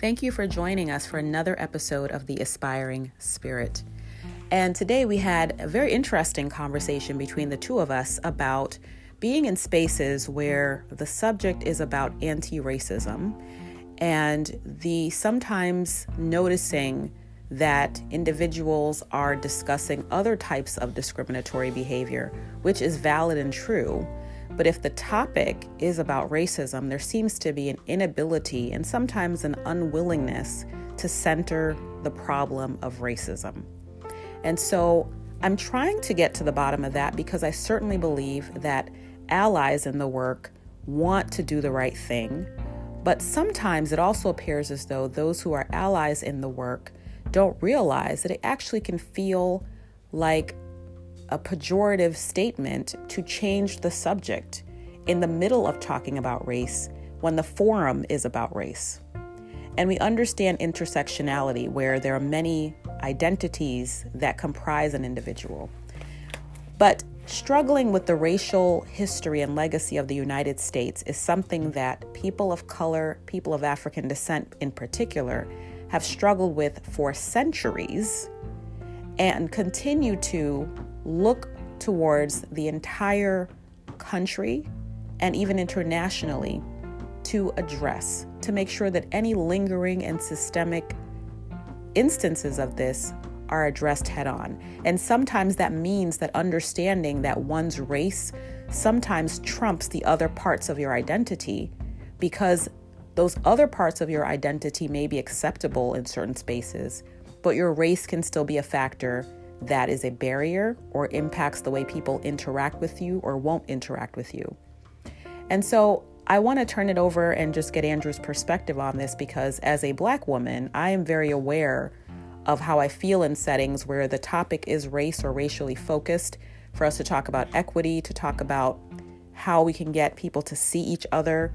Thank you for joining us for another episode of The Aspiring Spirit. And today we had a very interesting conversation between the two of us about being in spaces where the subject is about anti racism and the sometimes noticing that individuals are discussing other types of discriminatory behavior, which is valid and true. But if the topic is about racism, there seems to be an inability and sometimes an unwillingness to center the problem of racism. And so I'm trying to get to the bottom of that because I certainly believe that allies in the work want to do the right thing. But sometimes it also appears as though those who are allies in the work don't realize that it actually can feel like a pejorative statement to change the subject in the middle of talking about race when the forum is about race. And we understand intersectionality, where there are many identities that comprise an individual. But struggling with the racial history and legacy of the United States is something that people of color, people of African descent in particular, have struggled with for centuries and continue to look towards the entire country and even internationally to address, to make sure that any lingering and systemic instances of this are addressed head on. And sometimes that means that understanding that one's race sometimes trumps the other parts of your identity because those other parts of your identity may be acceptable in certain spaces, but your race can still be a factor that is a barrier or impacts the way people interact with you or won't interact with you. And so I want to turn it over and just get Andrew's perspective on this because as a black woman, I am very aware of how I feel in settings where the topic is race or racially focused, for us to talk about equity, to talk about how we can get people to see each other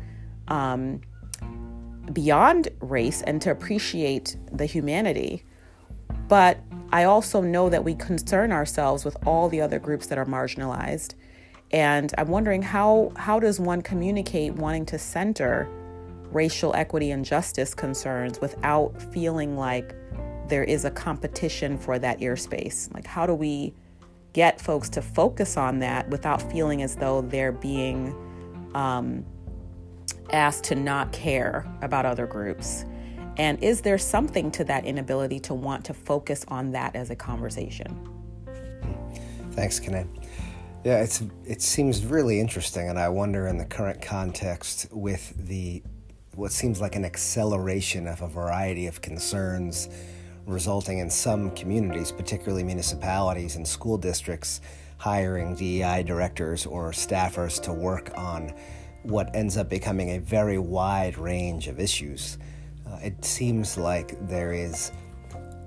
um, beyond race and to appreciate the humanity. But I also know that we concern ourselves with all the other groups that are marginalized. And I'm wondering how, how does one communicate wanting to center racial equity and justice concerns without feeling like there is a competition for that airspace? Like, how do we get folks to focus on that without feeling as though they're being um, asked to not care about other groups? And is there something to that inability to want to focus on that as a conversation? Thanks, Kane. Yeah, it's it seems really interesting, and I wonder in the current context with the what seems like an acceleration of a variety of concerns resulting in some communities, particularly municipalities and school districts, hiring DEI directors or staffers to work on what ends up becoming a very wide range of issues. Uh, it seems like there is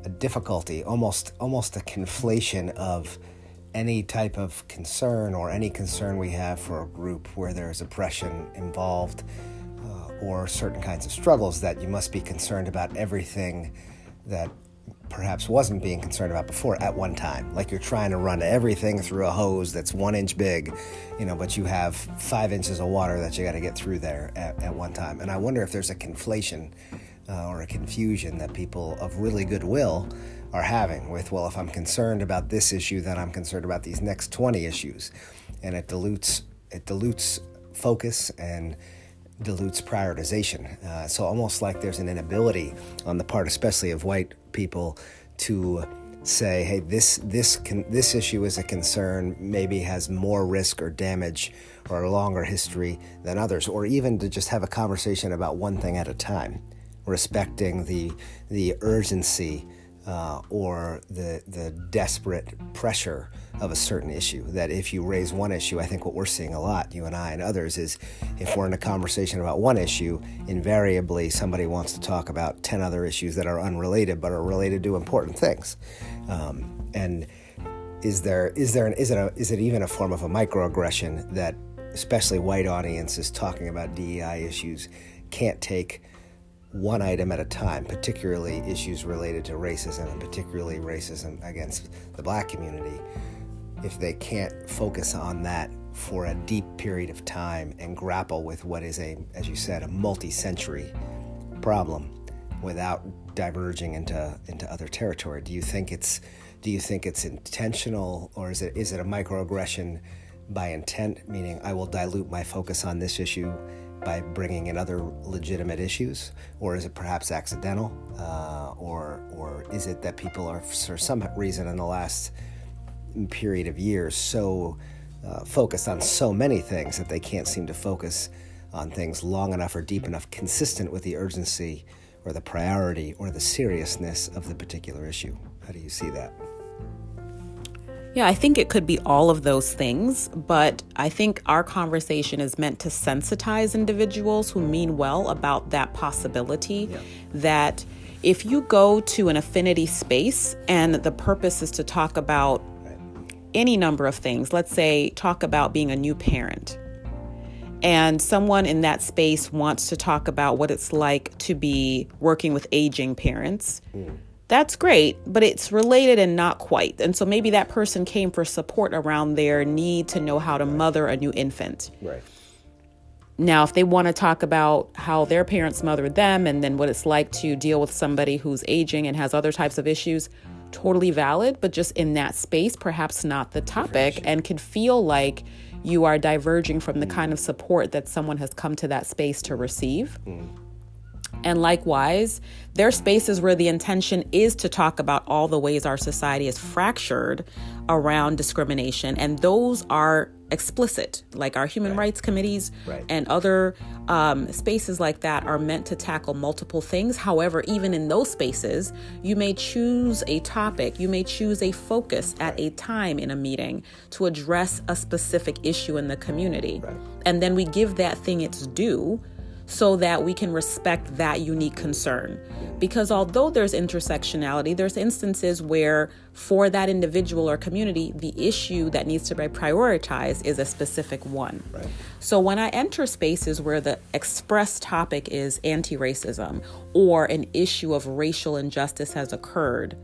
a difficulty, almost almost a conflation of any type of concern or any concern we have for a group where there's oppression involved uh, or certain kinds of struggles that you must be concerned about everything that perhaps wasn't being concerned about before at one time. Like you're trying to run everything through a hose that's one inch big, you know, but you have five inches of water that you got to get through there at, at, one time. And I wonder if there's a conflation uh, or a confusion that people of really goodwill are having with, well, if I'm concerned about this issue, then I'm concerned about these next 20 issues. And it dilutes, it dilutes focus and dilutes prioritization. Uh, so almost like there's an inability on the part, especially of white people, to say, hey, this this can, this issue is a concern, maybe has more risk or damage or a longer history than others, or even to just have a conversation about one thing at a time, respecting the the urgency uh, or the the desperate pressure of a certain issue. That if you raise one issue, I think what we're seeing a lot, you and I and others, is if we're in a conversation about one issue, invariably somebody wants to talk about ten other issues that are unrelated but are related to important things. Um, and is there is there an, is it a, is it even a form of a microaggression that especially white audiences talking about DEI issues can't take one item at a time, particularly issues related to racism and particularly racism against the black community, if they can't focus on that for a deep period of time and grapple with what is a, as you said, a multi century problem, without diverging into into other territory? Do you think it's do you think it's intentional or is it is it a microaggression by intent, meaning I will dilute my focus on this issue by bringing in other legitimate issues, or is it perhaps accidental, uh, or or is it that people are for some reason in the last period of years so uh, focused on so many things that they can't seem to focus on things long enough or deep enough, consistent with the urgency or the priority or the seriousness of the particular issue? How do you see that? Yeah, I think it could be all of those things, but I think our conversation is meant to sensitize individuals who mean well about that possibility yeah. that if you go to an affinity space and the purpose is to talk about any number of things, let's say talk about being a new parent, and someone in that space wants to talk about what it's like to be working with aging parents. Mm that's great, but it's related and not quite. And so maybe that person came for support around their need to know how to mother a new infant. Right. Now, if they want to talk about how their parents mothered them and then what it's like to deal with somebody who's aging and has other types of issues, totally valid, but just in that space, perhaps not the topic, and can feel like you are diverging from the kind of support that someone has come to that space to receive. Mm. And likewise, there are spaces where the intention is to talk about all the ways our society is fractured around discrimination. And those are explicit, like our human right. rights committees right. and other um, spaces like that are meant to tackle multiple things. However, even in those spaces, you may choose a topic, you may choose a focus at a time in a meeting to address a specific issue in the community. Right. And then we give that thing its due so that we can respect that unique concern. Because although there's intersectionality, there's instances where for that individual or community, the issue that needs to be prioritized is a specific one. Right. So when I enter spaces where the express topic is anti racism or an issue of racial injustice has occurred,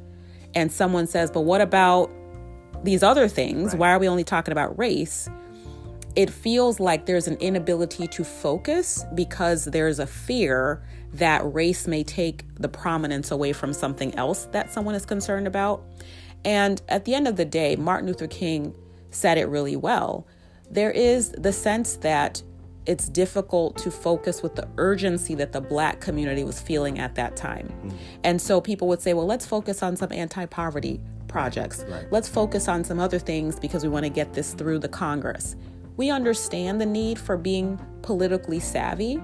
and someone says, but what about these other things? Right. Why are we only talking about race? It feels like there's an inability to focus because there's a fear that race may take the prominence away from something else that someone is concerned about. And at the end of the day, Martin Luther King said it really well. There is the sense that it's difficult to focus with the urgency that the black community was feeling at that time. Mm. And so people would say, well, let's focus on some anti poverty projects. Right. Let's focus on some other things because we want to get this through the Congress. We understand the need for being politically savvy,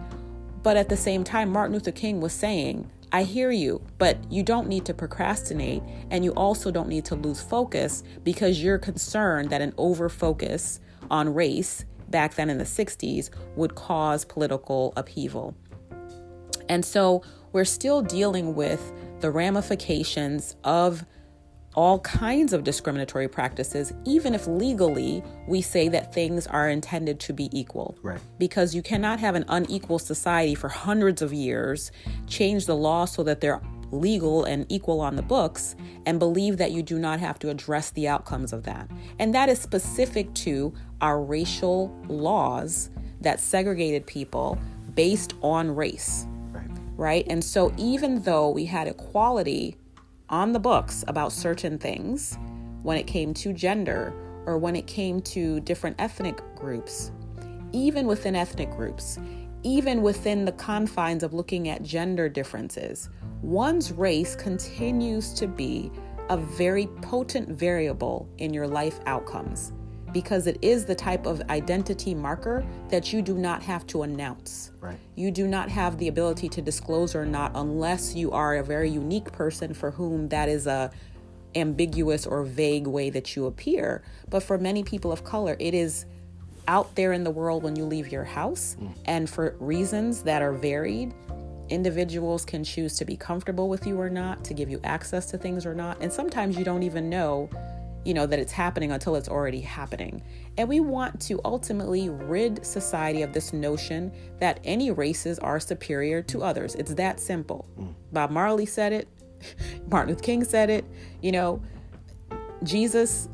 but at the same time, Martin Luther King was saying, I hear you, but you don't need to procrastinate, and you also don't need to lose focus because you're concerned that an over focus on race back then in the 60s would cause political upheaval. And so we're still dealing with the ramifications of all kinds of discriminatory practices, even if legally we say that things are intended to be equal. Right. Because you cannot have an unequal society for hundreds of years, change the law so that they're legal and equal on the books, and believe that you do not have to address the outcomes of that. And that is specific to our racial laws that segregated people based on race. Right. Right. And so even though we had equality on the books about certain things when it came to gender or when it came to different ethnic groups, even within ethnic groups, even within the confines of looking at gender differences, one's race continues to be a very potent variable in your life outcomes because it is the type of identity marker that you do not have to announce. Right. You do not have the ability to disclose or not unless you are a very unique person for whom that is a ambiguous or vague way that you appear. But for many people of color, it is out there in the world when you leave your house mm. and for reasons that are varied individuals can choose to be comfortable with you or not, to give you access to things or not. And sometimes you don't even know you know, that it's happening until it's already happening. And we want to ultimately rid society of this notion that any races are superior to others. It's that simple. Mm. Bob Marley said it, Martin Luther King said it, you know, Jesus,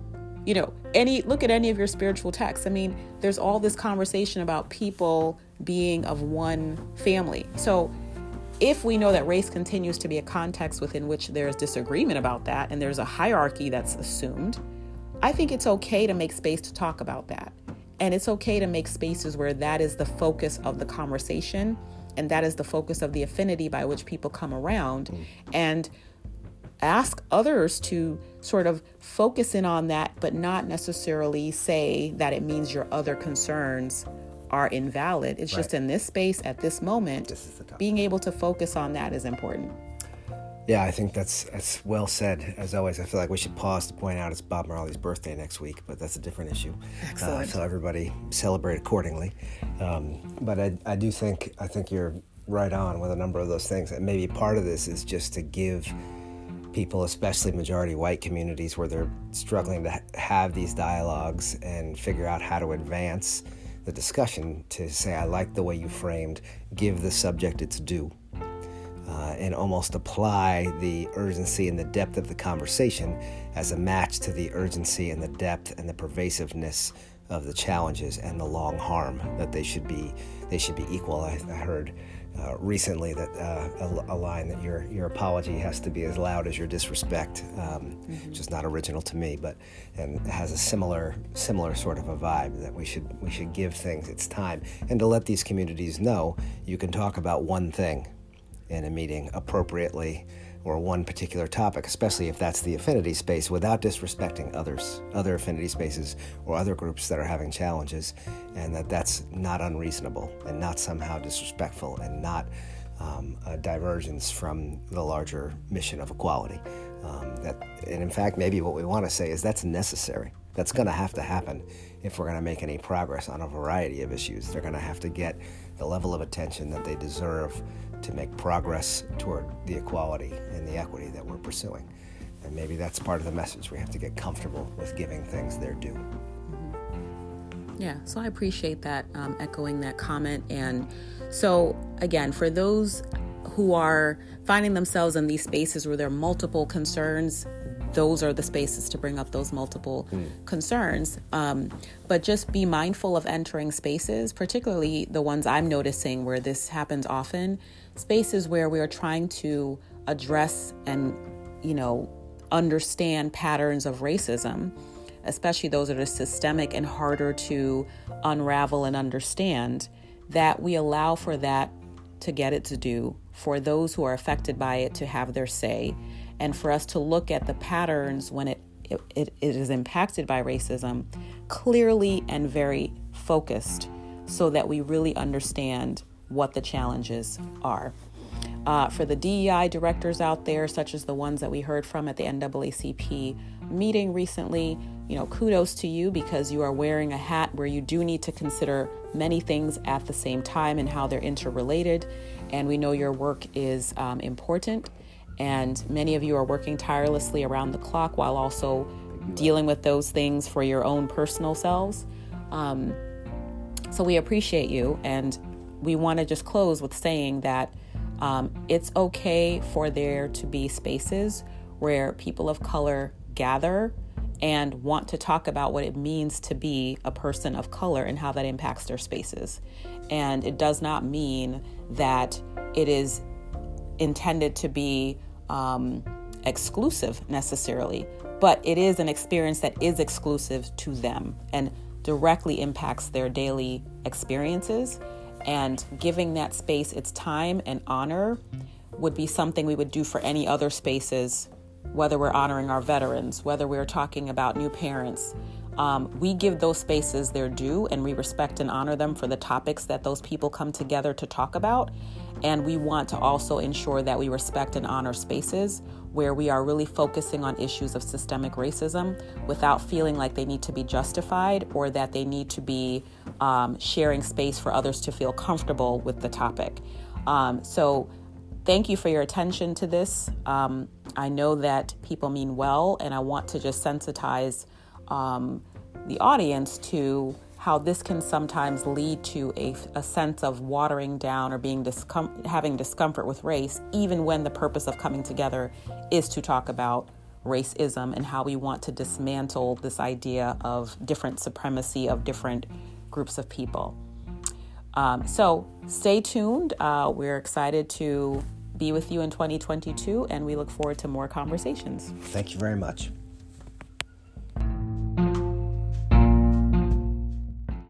you know, any look at any of your spiritual texts. I mean, there's all this conversation about people being of one family. So if we know that race continues to be a context within which there's disagreement about that and there's a hierarchy that's assumed, I think it's okay to make space to talk about that. And it's okay to make spaces where that is the focus of the conversation and that is the focus of the affinity by which people come around. Mm. And ask others to sort of focus in on that, but not necessarily say that it means your other concerns are invalid. It's right. just in this space at this moment, this being able to focus on that is important. Yeah, I think that's that's well said. As always, I feel like we should pause to point out it's Bob Marley's birthday next week, but that's a different issue. Excellent. Uh, so everybody celebrate accordingly. Um, but I, I do think I think you're right on with a number of those things, and maybe part of this is just to give people, especially majority white communities, where they're struggling to have these dialogues and figure out how to advance the discussion, to say, I like the way you framed, give the subject its due uh, and almost apply the urgency and the depth of the conversation as a match to the urgency and the depth and the pervasiveness of the challenges and the long harm that they should be they should be equal. I, I heard uh, recently that uh, a, a, line that your your apology has to be as loud as your disrespect, um, mm-hmm. which is not original to me, but and has a similar similar sort of a vibe that we should we should give things its time and to let these communities know you can talk about one thing in a meeting appropriately or one particular topic, especially if that's the affinity space, without disrespecting others, other affinity spaces or other groups that are having challenges, and that that's not unreasonable and not somehow disrespectful and not um, a divergence from the larger mission of equality. Um, that, and in fact, maybe what we want to say is that's necessary. That's going to have to happen if we're going to make any progress on a variety of issues. They're going to have to get the level of attention that they deserve to make progress toward the equality and the equity that we're pursuing. And maybe that's part of the message. We have to get comfortable with giving things their due. Yeah, so I appreciate that, um, echoing that comment. And so, again, for those who are finding themselves in these spaces where there are multiple concerns, those are the spaces to bring up those multiple mm. concerns. Um, but just be mindful of entering spaces, particularly the ones I'm noticing where this happens often, spaces where we are trying to address and, you know, understand patterns of racism, especially those that are systemic and harder to unravel and understand, that we allow for that to get its due, for those who are affected by it to have their say, and for us to look at the patterns when it, it, it is impacted by racism clearly and very focused so that we really understand what the challenges are. Uh, for the DEI directors out there, such as the ones that we heard from at the NAACP meeting recently, you know, kudos to you because you are wearing a hat where you do need to consider many things at the same time and how they're interrelated. And we know your work is um, important, and many of you are working tirelessly around the clock while also dealing with those things for your own personal selves. Um, so we appreciate you, and we want to just close with saying that um, it's okay for there to be spaces where people of color gather and want to talk about what it means to be a person of color and how that impacts their spaces. And it does not mean that it is intended to be um, exclusive necessarily, but it is an experience that is exclusive to them and directly impacts their daily experiences and giving that space its time and honor would be something we would do for any other spaces, whether we're honoring our veterans, whether we're talking about new parents. Um, we give those spaces their due and we respect and honor them for the topics that those people come together to talk about. And we want to also ensure that we respect and honor spaces where we are really focusing on issues of systemic racism without feeling like they need to be justified or that they need to be um, sharing space for others to feel comfortable with the topic. Um, so, thank you for your attention to this. Um, I know that people mean well, and I want to just sensitize um, the audience to how this can sometimes lead to a, a sense of watering down or being discom- having discomfort with race, even when the purpose of coming together is to talk about racism and how we want to dismantle this idea of different supremacy of different groups of people. Um, so stay tuned. Uh, we're excited to be with you in 2022, and we look forward to more conversations. Thank you very much.